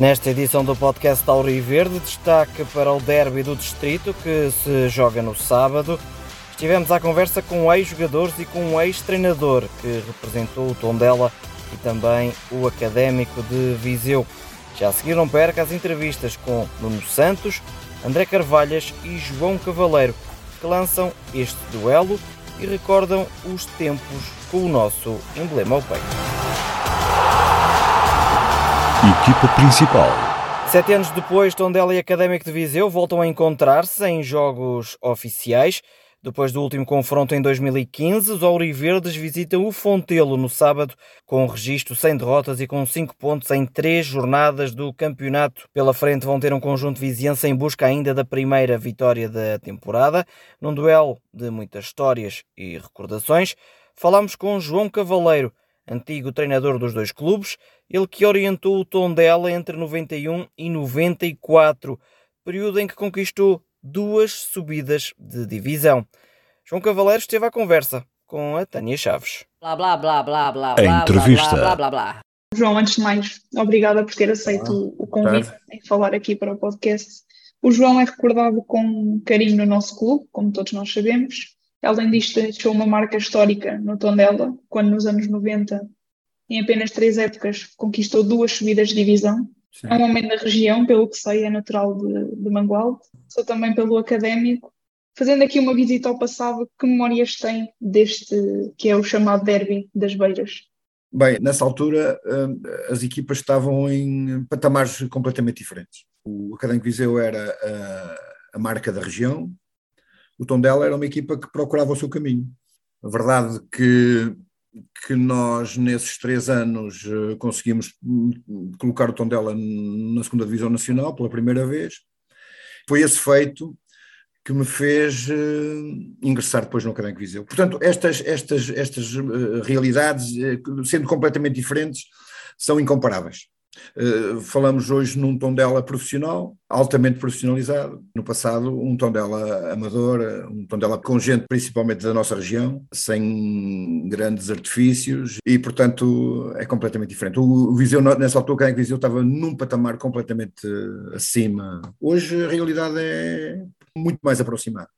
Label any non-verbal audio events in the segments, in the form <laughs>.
Nesta edição do podcast Tauro e Verde, destaque para o derby do distrito que se joga no sábado. Estivemos à conversa com ex-jogadores e com um ex-treinador que representou o Tondela e também o Académico de Viseu. Já seguiram perca as entrevistas com Nuno Santos, André Carvalhas e João Cavaleiro, que lançam este duelo e recordam os tempos com o nosso emblema ao peito. Equipa principal. Sete anos depois, Tondela e Académico de Viseu voltam a encontrar-se em jogos oficiais. Depois do último confronto em 2015, os Auriverdes visitam o Fontelo no sábado, com um registro sem derrotas e com 5 pontos em três jornadas do campeonato. Pela frente vão ter um conjunto viziense em busca ainda da primeira vitória da temporada. Num duelo de muitas histórias e recordações, falamos com João Cavaleiro, antigo treinador dos dois clubes, ele que orientou o Tondela entre 91 e 94, período em que conquistou duas subidas de divisão. João Cavaleiro esteve à conversa com a Tânia Chaves. Blá blá blá blá blá A entrevista. blá blá blá blá. João, antes de mais, obrigada por ter aceito o convite em falar aqui para o podcast. O João é recordado com carinho no nosso clube, como todos nós sabemos. Além disto, deixou uma marca histórica no Tondela, quando nos anos 90, em apenas três épocas, conquistou duas subidas de divisão. Sim. É um homem da região, pelo que sei, é natural de, de Mangualde. Sou também pelo académico. Fazendo aqui uma visita ao passado, que memórias tem deste, que é o chamado derby das Beiras? Bem, nessa altura hum, as equipas estavam em patamares completamente diferentes. O Académico Viseu era a, a marca da região, o Tondela era uma equipa que procurava o seu caminho. A verdade que, que nós nesses três anos eh, conseguimos hum, colocar o Tondela na segunda divisão nacional pela primeira vez. Foi esse feito que me fez eh, ingressar depois no Académico Viseu. Portanto, estas, estas, estas eh, realidades, sendo completamente diferentes, são incomparáveis. Eh, falamos hoje num Tondela profissional, altamente profissionalizado. No passado, um Tondela amador, eh, um Tondela com gente principalmente da nossa região, sem grandes artifícios e, portanto, é completamente diferente. O Viseu, nessa altura, o Académico Viseu estava num patamar completamente eh, acima. Hoje a realidade é muito mais aproximada.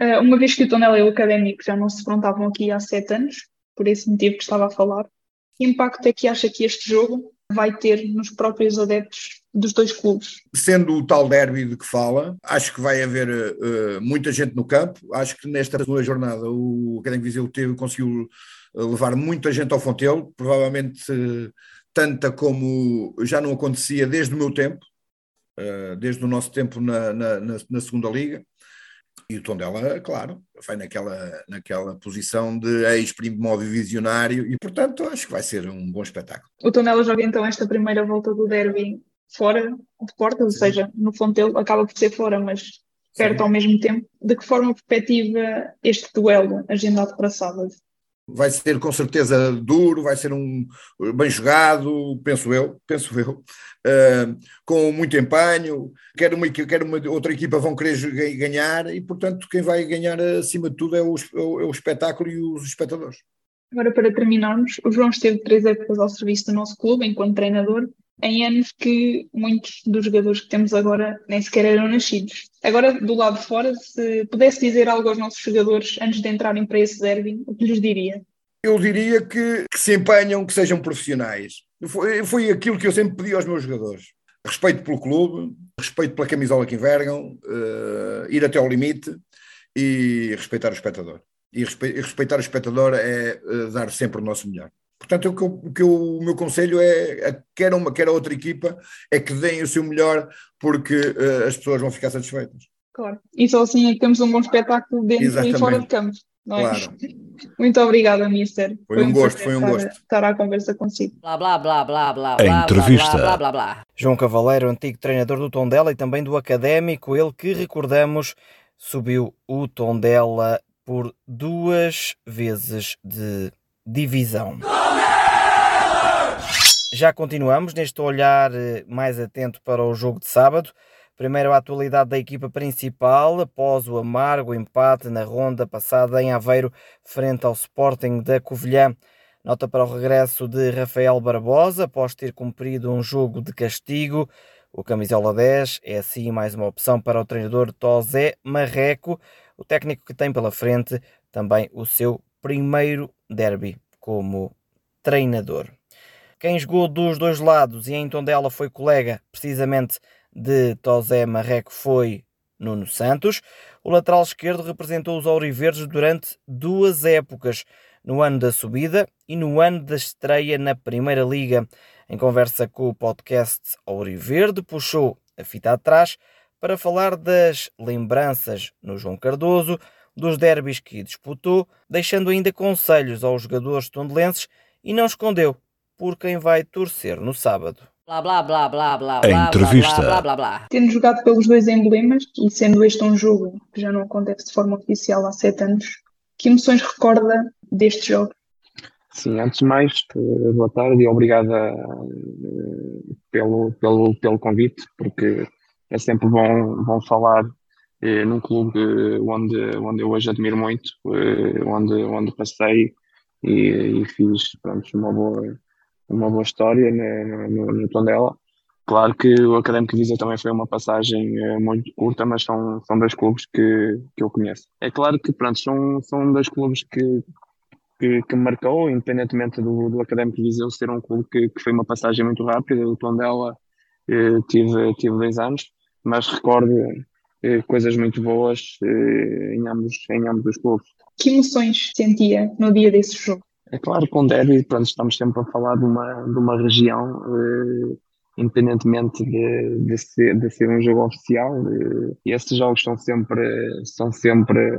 Uh, uma vez que o Tondela e o Académico já não se confrontavam aqui há sete anos, por esse motivo que estava a falar, que impacto é que acha que este jogo vai ter nos próprios adeptos dos dois clubes? Sendo o tal derby de que fala, acho que vai haver eh, muita gente no campo. Acho que nesta segunda jornada o Académico Viseu teve, conseguiu eh, levar muita gente ao Fontelo, provavelmente eh, tanta como já não acontecia desde o meu tempo, eh, desde o nosso tempo na, na, na- na segunda liga. E o Tondela, claro, vai naquela, naquela posição de ex-primóvel visionário e, portanto, acho que vai ser um bom espetáculo. O Tondela joga então esta primeira volta do derby fora de portas, ou seja, no Fontelo acaba por ser fora, mas perto Sim. ao mesmo tempo. De que forma perspectiva este duelo agendado para sábado? Vai ser com certeza duro, vai ser um bem jogado, penso eu, penso eu, uh, com muito empenho, quer uma, quer uma outra equipa vão querer ganhar e, portanto, quem vai ganhar acima de tudo é é o- é o espetáculo e os espectadores. Agora, para terminarmos, o João esteve três épocas ao serviço do nosso clube enquanto treinador, em anos que muitos dos jogadores que temos agora nem sequer eram nascidos. Agora, do lado de fora, se pudesse dizer algo aos nossos jogadores antes de entrarem para esse derby, o que lhes diria? Eu diria que, que se empenham, que sejam profissionais. Foi, foi aquilo que eu sempre pedi aos meus jogadores. Respeito pelo clube, respeito pela camisola que envergam, eh, ir até ao limite e respeitar o espectador. E respe- respeitar o espectador é eh, dar sempre o nosso melhor. Portanto, o que, eu- o, que eu- o meu conselho é, a- quer uma, quer a outra equipa, é que deem o seu melhor, porque eh, as pessoas vão ficar satisfeitas. Claro. E só assim é que temos um bom espetáculo dentro Exatamente. e fora de campo. Não é? Claro. <laughs> Muito obrigada, Mister. Foi um gosto, foi um estar- gosto. Estar à conversa consigo. Blá blá blá blá blá A blá entrevista. blá blá blá blá. João Cavaleiro, antigo treinador do Tondela e também do Académico, ele que recordamos subiu o Tondela por duas vezes de divisão. Já continuamos neste olhar eh, mais atento para o jogo de sábado. Primeiro a atualidade da equipa principal após o amargo empate na ronda passada em Aveiro frente ao Sporting da Covilhã. Nota para o regresso de Rafael Barbosa, após ter cumprido um jogo de castigo. O camisola 10 é assim mais uma opção para o treinador Tosé Marreco, o técnico que tem pela frente também o seu primeiro derby como treinador. Quem jogou dos dois lados e em Tondela foi colega precisamente de Tosé Marreco foi Nuno Santos. O lateral esquerdo representou os Auriverdes durante duas épocas, no ano da subida e no ano da estreia na Primeira Liga. Em conversa com o podcast Auriverde, puxou a fita atrás para falar das lembranças no João Cardoso, dos derbys que disputou, deixando ainda conselhos aos jogadores tondelenses e não escondeu por quem vai torcer no sábado. Blá blá blá blá blá A entrevista. blá blá blá blá. Tendo jogado pelos dois emblemas e sendo este um jogo que já não acontece de forma oficial há sete anos, que emoções recorda deste jogo? Sim, antes de mais, eh, boa tarde e obrigada eh, pelo, pelo, pelo convite, porque é sempre bom, bom falar eh, num clube onde, onde eu hoje admiro muito, eh, onde, onde passei e, e fiz pronto, uma, boa, uma boa história né, no, no Tondela. Claro que o Académico Viseu também foi uma passagem eh, muito curta, mas são, são dois clubes que, que eu conheço. É claro que pronto, são, são dois clubes que, que, que marcou, independentemente do, do Académico Viseu ser um clube que, que foi uma passagem muito rápida. O Tondela eh, tive, tive dois anos, mas recordo eh, coisas muito boas eh, em, ambos, em ambos os clubes. Que emoções sentia no dia desse jogo? É claro com derby, pronto, estamos sempre a falar de uma, de uma região, eh, independentemente de, de, ser, de ser um jogo oficial, eh, esses jogos são sempre, são sempre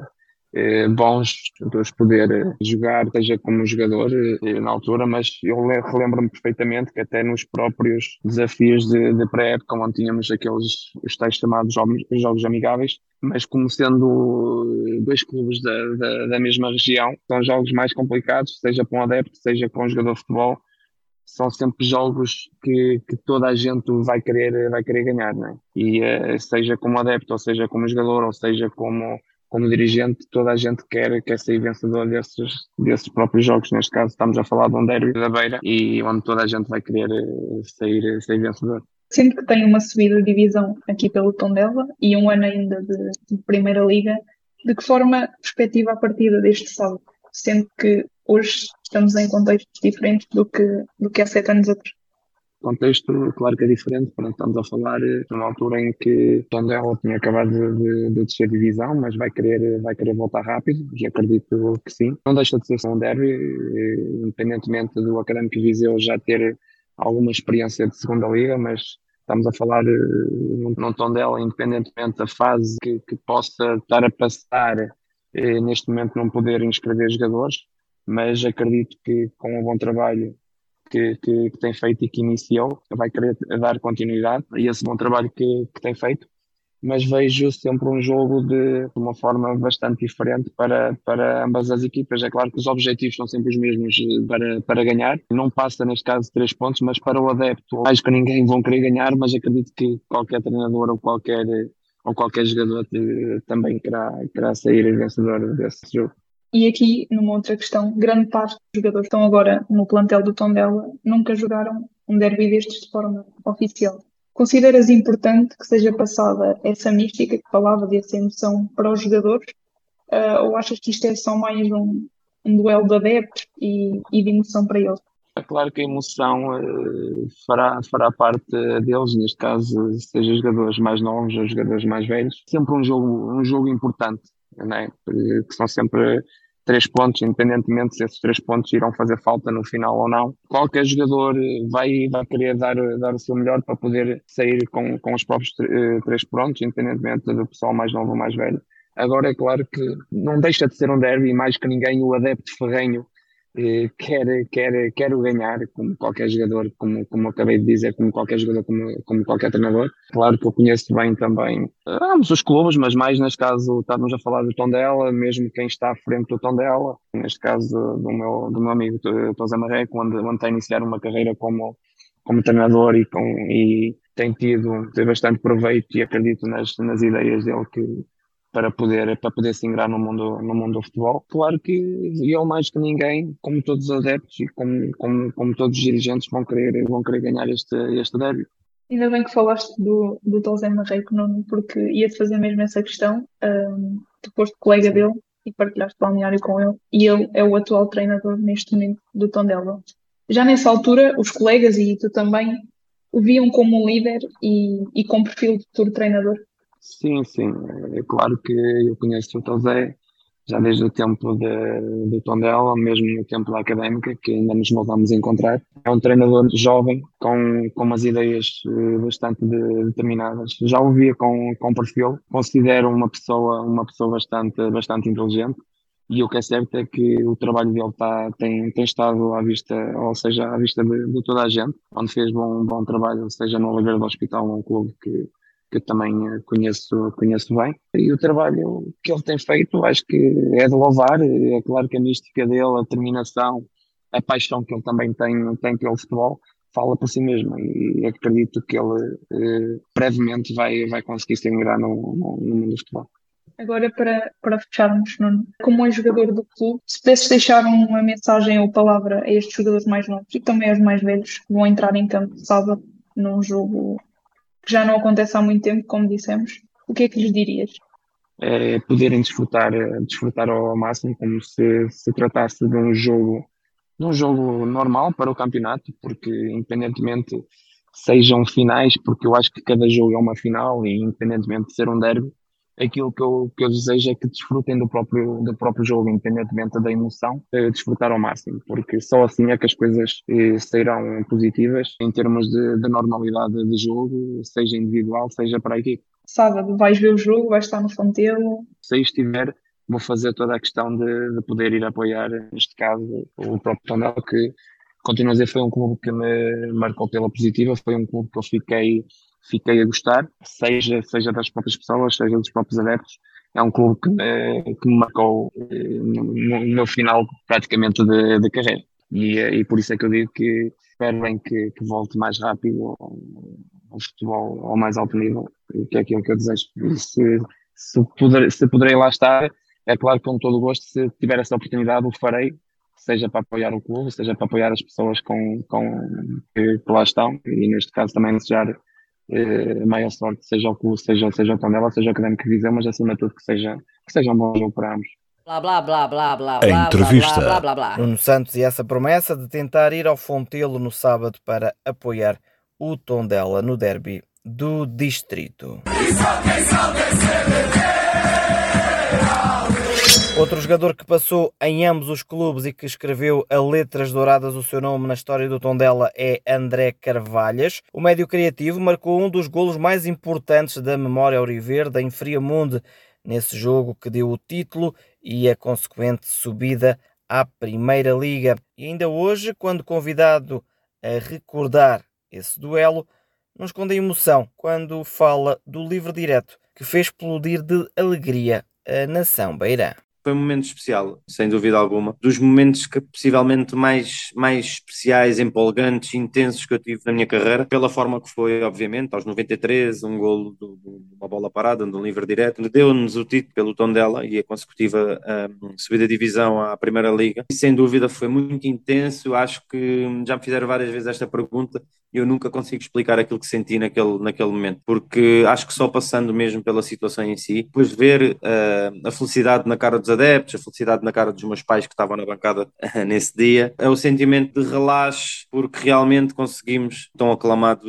bons de os poder eh, jogar, seja como jogador eh, na altura, mas eu le- relembro-me perfeitamente que até nos próprios desafios de, de pré-época, onde tínhamos aqueles os tais chamados jogos, jogos amigáveis, mas como sendo eh, dois clubes da, da, da mesma região, são jogos mais complicados, seja para um adepto, seja para um jogador de futebol, são sempre jogos que, que toda a gente vai querer, vai querer ganhar, não é? E eh, seja como adepto, ou seja como jogador, ou seja como, como dirigente, toda a gente quer, quer sair vencedor desses, desses próprios jogos. Neste caso, estamos a falar de um derby da Beira e onde toda a gente vai querer eh, sair, sair vencedor. Sendo que tem uma subida de divisão aqui pelo Tondela e um ano ainda de, de Primeira Liga, de que forma perspectiva a partida deste sábado? Sendo que hoje estamos em contextos diferentes do que, do que há sete anos atrás. Contexto, claro que é diferente, portanto, estamos a falar eh, numa altura em que Tondela tinha acabado de, de, de descer divisão, mas vai querer, vai querer voltar rápido, e acredito que sim. Não deixa de ser um derby, eh, independentemente do Académico Viseu já ter alguma experiência de segunda liga, mas estamos a falar eh, num, num Tondela, independentemente da fase que, que possa estar a passar, eh, neste momento não poder inscrever jogadores, mas acredito que com um bom trabalho que, que, que tem feito e que iniciou, vai querer dar continuidade a esse bom trabalho que, que tem feito, mas vejo sempre um jogo de, de uma forma bastante diferente para, para ambas as equipas. É claro que os objetivos são sempre os mesmos eh, para, para ganhar, não passa neste caso três pontos, mas para o adepto, mais que ninguém vão querer ganhar, mas acredito que qualquer treinador ou qualquer, ou qualquer jogador eh, também querá, querá sair vencedor desse jogo. E aqui, numa outra questão, grande parte dos jogadores que estão agora no plantel do Tondela nunca jogaram um derby destes de forma oficial. Consideras importante que seja passada essa mística que falava dessa emoção para os jogadores? Uh, ou achas que isto é só mais um, um duelo de adeptos e, e, de emoção para eles? É claro que a emoção uh, fará, fará parte deles, neste caso, seja jogadores mais novos ou jogadores mais velhos. Sempre um jogo, um jogo importante, né? que são sempre três pontos, independentemente se esses três pontos irão fazer falta no final ou não. Qualquer jogador vai, vai querer dar, dar o seu melhor para poder sair com, com os próprios três pontos, independentemente do pessoal mais novo ou mais velho. Agora é claro que não deixa de ser um derby, mais que ninguém o adepto ferrenho eh, quer, quer, quer o ganhar, como qualquer jogador, como, como acabei de dizer, como qualquer jogador, como, como qualquer treinador. Claro que eu conheço bem também ambos os clubes, mas mais neste caso estávamos a falar do Tondela, mesmo quem está à frente do Tondela, neste caso do meu, do meu amigo Tosé Marreco, onde, onde está a iniciar uma carreira como, como treinador e, com, e tem tido tem bastante proveito e acredito nas, nas ideias dele que, para poder, para poder se ingrar no mundo, no mundo do futebol. Claro que eu mais que ninguém, como todos os adeptos e como, como, como todos os dirigentes, vão querer, vão querer ganhar este, este derby. Ainda bem que falaste do, do José Marreco, Nuno, porque ia-te fazer mesmo essa questão. Um, tu foste colega Sim. dele e partilhaste balneário com ele, e ele é o atual treinador neste momento do Tondela. Já nessa altura, os colegas e tu também o viam como um líder e, e com perfil de futuro treinador? Sim, sim. É claro que eu conheço o José já desde o tempo de, de Tondela, mesmo no tempo da académica, que ainda nos voltamos a encontrar. É um treinador jovem, com, com umas ideias eh, bastante de, determinadas. Já o via com, com perfil, considero uma pessoa, uma pessoa bastante, bastante inteligente. E o que é certo é que o trabalho dele tá, tem, tem estado à vista, ou seja, à vista de, de toda a gente, onde fez bom, bom trabalho, seja no Oliveira do Hospital, um clube que, que eu também eh, conheço, conheço bem. E o trabalho que ele tem feito, acho que é de louvar. É claro que a mística dele, a determinação, a paixão que ele também tem, tem pelo futebol, fala por si mesmo. E acredito que ele eh, brevemente vai, vai conseguir se ingrar no, no, no mundo do futebol. Agora, para, para fecharmos, Nuno, como é jogador do clube, se pudesses deixar uma mensagem ou palavra a estes jogadores mais novos e também aos mais velhos que vão entrar em campo sábado num jogo que já não acontece há muito tempo, como dissemos, o que é que lhes dirias? É poderem desfrutar, desfrutar ao máximo, como se se tratasse de um jogo, de um jogo normal para o campeonato, porque independentemente sejam finais, porque eu acho que cada jogo é uma final e independentemente de ser um derby, aquilo que eu, que eu desejo é que desfrutem do próprio, do próprio jogo, independentemente da emoção, eh, desfrutar ao máximo, porque só assim é que as coisas eh, sairão positivas em termos de, de normalidade de jogo, seja individual, seja para a equipe. Sábado vais ver o jogo, vais estar no Fontelo? Se estiver, vou fazer toda a questão de, de poder ir apoiar, neste caso, o próprio Tondela, que continuo a dizer, foi um clube que me marcou pela positiva, foi um clube que eu fiquei fiquei a gostar, seja, seja das próprias pessoas, seja dos próprios adeptos. É um clube que que me marcou eh, no, meu final praticamente de, de carreira. E, eh, e por isso é que eu digo que espero bem que, que volte mais rápido ao, ao, futebol ao mais alto nível, que é aquilo que eu desejo. Se, se, poder, se poderei lá estar, é claro que com todo o gosto, se tiver essa oportunidade, o farei, seja para apoiar o clube, seja para apoiar as pessoas com, com, que, que lá estão, e neste caso também desejar eh, maior sorte, seja o clube, seja, seja o Tondela, seja o Académico Viseu, mas acima de tudo que seja, que seja um bom jogo para ambos. Blá, blá, blá, blá, blá, a entrevista. Blá, blá, blá, Nuno Santos e essa promessa de tentar ir ao Fontelo no sábado para apoiar o Tondela no derby do Distrito. Outro jogador que passou em ambos os clubes e que escreveu a letras douradas o seu nome na história do Tondela é André Carvalhas. O médio criativo marcou um dos golos mais importantes da memória auriverde em Friamunde, nesse jogo que deu o título e a consequente subida à Primeira Liga. E ainda hoje, quando convidado a recordar esse duelo, não esconde emoção quando fala do livro direto que fez explodir de alegria a nação beirã foi um momento especial, sem dúvida alguma. Dos momentos que possivelmente mais, mais especiais, empolgantes, intensos que eu tive na minha carreira, pela forma que foi, obviamente, aos 93, um golo de uma bola parada, de um livre direto, deu-nos o título pelo tom dela e a consecutiva um, subida de divisão à Primeira Liga. E sem dúvida foi muito intenso. Acho que já me fizeram várias vezes esta pergunta e eu nunca consigo explicar aquilo que senti naquele, naquele momento, porque acho que só passando mesmo pela situação em si, depois ver uh, a felicidade na cara dos adeptos, a felicidade na cara dos meus pais que estavam na bancada <laughs> nesse dia, é o sentimento de relaxe, porque realmente conseguimos tão aclamado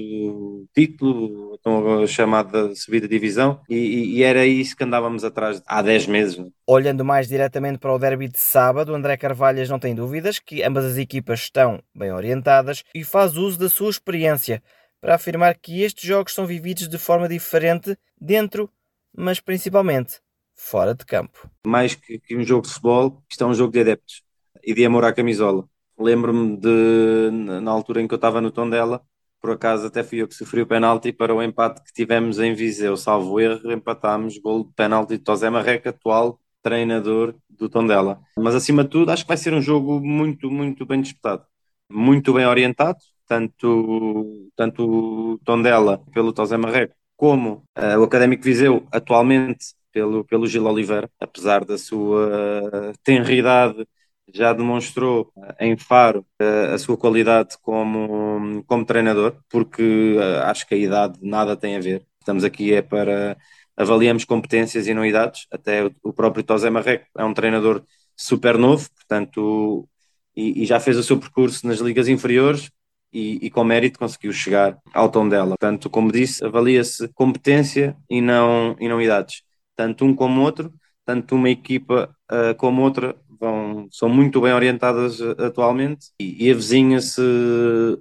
título, tão chamada subida divisão, e, e, era isso que andávamos atrás há 10 meses. Né? Olhando mais diretamente para o derby de sábado, André Carvalhas não tem dúvidas que ambas as equipas estão bem orientadas e faz uso da sua experiência para afirmar que estes jogos são vividos de forma diferente dentro, mas principalmente fora de campo. Mais que, que, um jogo de futebol, isto é um jogo de adeptos e de amor à camisola. Lembro-me de, na altura em que eu estava no tom dela, por acaso até fui eu que sofri o penalti para o empate que tivemos em Viseu, salvo erro, empatámos, gol de penalti de Tosé Marreca, atual treinador do Tondela. Mas acima de tudo, acho que vai ser um jogo muito, muito bem disputado, muito bem orientado, tanto, tanto o Tondela pelo Tosé Marreco como uh, o Académico Viseu atualmente pelo, pelo Gil Oliveira, apesar da sua tenridade já demonstrou em Faro a sua qualidade como, como treinador, porque acho que a idade nada tem a ver. Estamos aqui é para avaliamos competências e não idades. Até o próprio Tosé Marreco é um treinador super novo, portanto, e, e já fez o seu percurso nas ligas inferiores, e, e, com mérito conseguiu chegar ao tom dela. Portanto, como disse, avalia-se competência e não, e não idades. Tanto um como outro, tanto uma equipa uh, como outra vão, são muito bem orientadas uh, atualmente e, e avizinha-se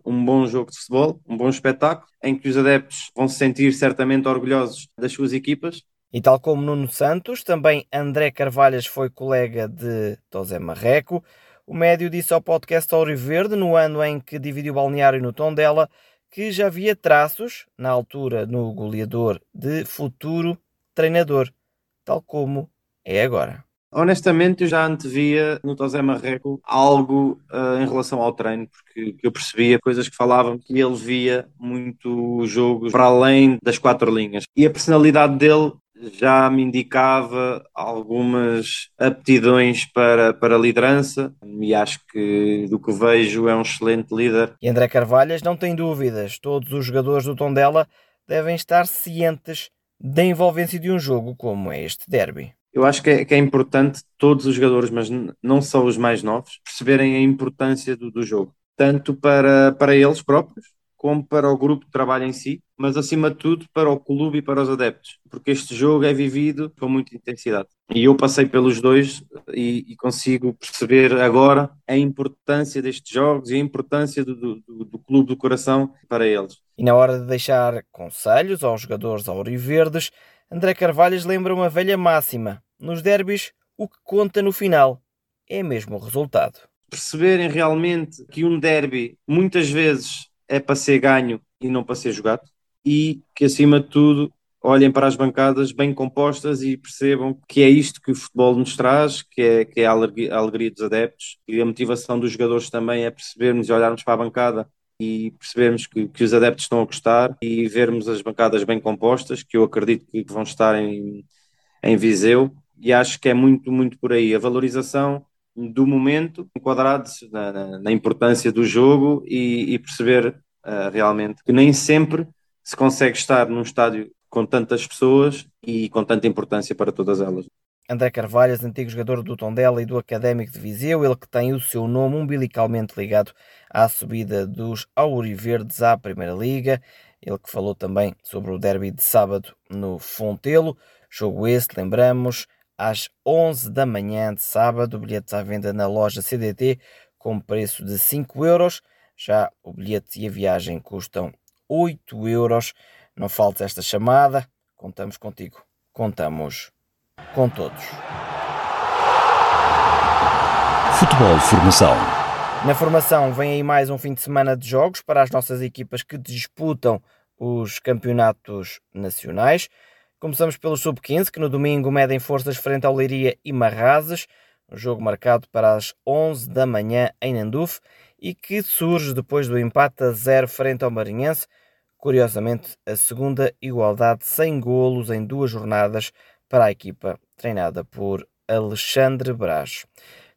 um bom jogo de futebol, um bom espetáculo, em que os adeptos vão se sentir certamente orgulhosos das suas equipas. E tal como Nuno Santos, também André Carvalhas foi colega de José Marreco. O médio disse ao podcast Auriverde, no ano em que dividiu o balneário no tom dela, que já havia traços, na altura no goleador, de futuro treinador, tal como é agora. Honestamente, eu já antevia no Tosé Marreco algo uh, em relação ao treino, porque eu percebia coisas que falavam que ele via muito jogos para além das quatro linhas. E a personalidade dele já me indicava algumas aptidões para, para liderança e acho que do que vejo é um excelente líder. E André Carvalhas não tem dúvidas, todos os jogadores do Tondela devem estar cientes da envolvência de um jogo como é este derby. Eu acho que é, que é importante todos os jogadores, mas não só os mais novos, perceberem a importância do, do jogo, tanto para, para eles próprios, como para o grupo de trabalho em si, mas acima de tudo para o clube e para os adeptos, porque este jogo é vivido com muita intensidade. E eu passei pelos dois e, e consigo perceber agora a importância destes jogos e a importância do, do, do, clube do coração para eles. E na hora de deixar conselhos aos jogadores auriverdes, André Carvalhas lembra uma velha máxima: nos derbys, o que conta no final é mesmo o resultado. Perceberem realmente que um derby muitas vezes é para ser ganho e não para ser jogado, e que acima de tudo olhem para as bancadas bem compostas e percebam que é isto que o futebol nos traz, que é, que é a, alegria, dos adeptos. E a motivação dos jogadores também é percebermos e olharmos para a bancada e percebermos que, que, os adeptos estão a gostar e vermos as bancadas bem compostas, que eu acredito que vão estar em, em Viseu, e acho que é muito, muito por aí. A valorização do momento, enquadrado-se na, na, na, importância do jogo e, e perceber uh, realmente que nem sempre se consegue estar num estádio com tantas pessoas e com tanta importância para todas elas. André Carvalhas, antigo jogador do Tondela e do Académico de Viseu, ele que tem o seu nome umbilicalmente ligado à subida dos Auriverdes à Primeira Liga, ele que falou também sobre o derby de sábado no Fontelo, jogo esse, lembramos, às 11 da manhã de sábado. Bilhetes à venda na loja CDT com preço de 5 euros. Já o bilhete e a viagem custam 8 euros. Não falta esta chamada. Contamos contigo. Contamos com todos. Futebol Formação. Na formação vem aí mais um fim de semana de jogos para as nossas equipas que disputam os campeonatos nacionais. Começamos pelo Sub-15, que no domingo medem forças frente ao Leiria e Marrazes, um jogo marcado para as 11 da manhã em Nanduf e que surge depois do empate a zero frente ao Marinhense. Curiosamente, a segunda igualdade sem golos em duas jornadas para a equipa treinada por Alexandre Braz.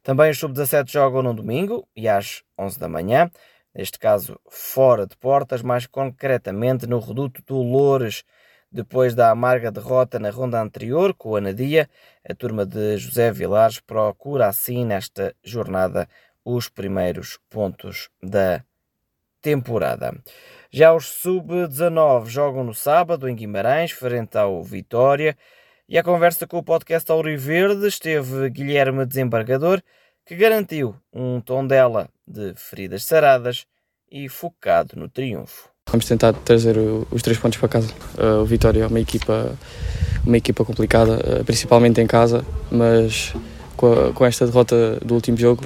Também os Sub-17 jogam no domingo e às 11 da manhã, neste caso fora de portas, mais concretamente no reduto do depois da amarga derrota na ronda anterior com o Anadia, a turma de José Vilares procura assim nesta jornada os primeiros pontos da temporada. Já os sub-19 jogam no sábado em Guimarães, frente ao Vitória. E a conversa com o podcast Auriverde esteve Guilherme Desembargador, que garantiu um tom dela de feridas saradas e focado no triunfo. Vamos tentar trazer os três pontos para casa. Uh, o Vitória é uma equipa, uma equipa complicada, uh, principalmente em casa, mas com, esta derrota do último jogo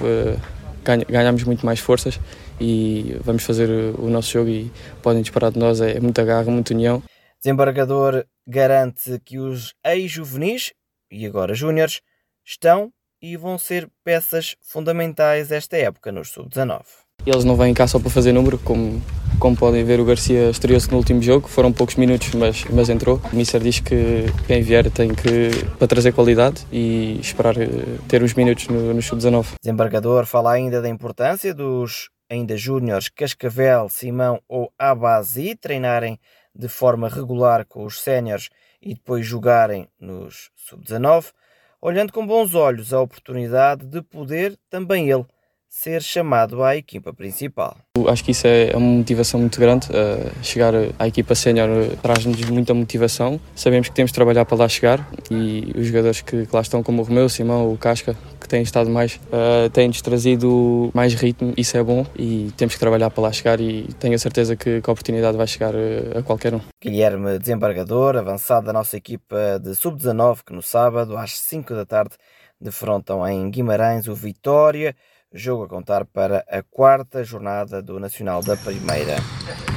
ganha, ganhamos muito mais forças e vamos fazer o nosso jogo e podem disparar de nós, é, é muita garra, muita união. Desembargador garante que os ex-juvenis e agora júniores estão e vão ser peças fundamentais esta época nos sub-19. Eles não vêm cá só para fazer número, como Como podem ver, o Garcia estreou-se no último jogo, foram poucos minutos, mas, mas entrou. O Mister diz que quem vier tem que para trazer qualidade e esperar eh, ter uns minutos no, no sub-19. Desembargador fala ainda da importância dos ainda júniores Cascavel, Simão ou Abazi treinarem de forma regular com os séniores e depois jogarem nos sub-19, olhando com bons olhos a oportunidade de poder também ele ser chamado à equipa principal. Acho que isso é uma motivação muito grande. Uh, chegar à equipa sénior traz-nos muita motivação. Sabemos que temos de trabalhar para lá chegar e os jogadores que, lá estão, como o Romeu, o Simão, o Casca, que têm estado mais, uh, têm-nos trazido mais ritmo. Isso é bom e temos que trabalhar para lá chegar e tenho a certeza que, a oportunidade vai chegar a qualquer um. Guilherme Desembargador, avançado da nossa equipa de sub-19, que no sábado, às 5 da tarde, defrontam em Guimarães o Vitória jogo a contar para a quarta jornada do Nacional da Primeira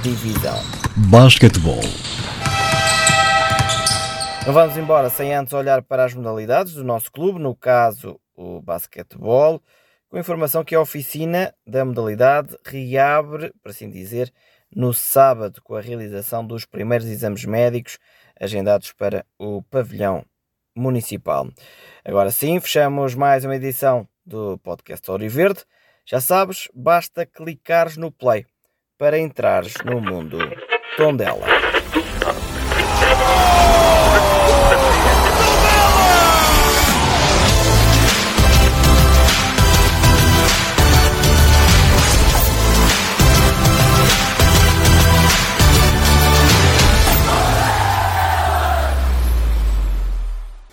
Divisão. Basquetebol. Não vamos embora sem antes olhar para as modalidades do nosso clube, no caso o basquetebol, com informação que a oficina da modalidade reabre, por assim dizer, no sábado, com a realização dos primeiros exames médicos agendados para o pavilhão municipal. Agora sim, fechamos mais uma edição do podcast Ouro Verde. Já sabes, basta clicares no play para entrares no mundo Tondela.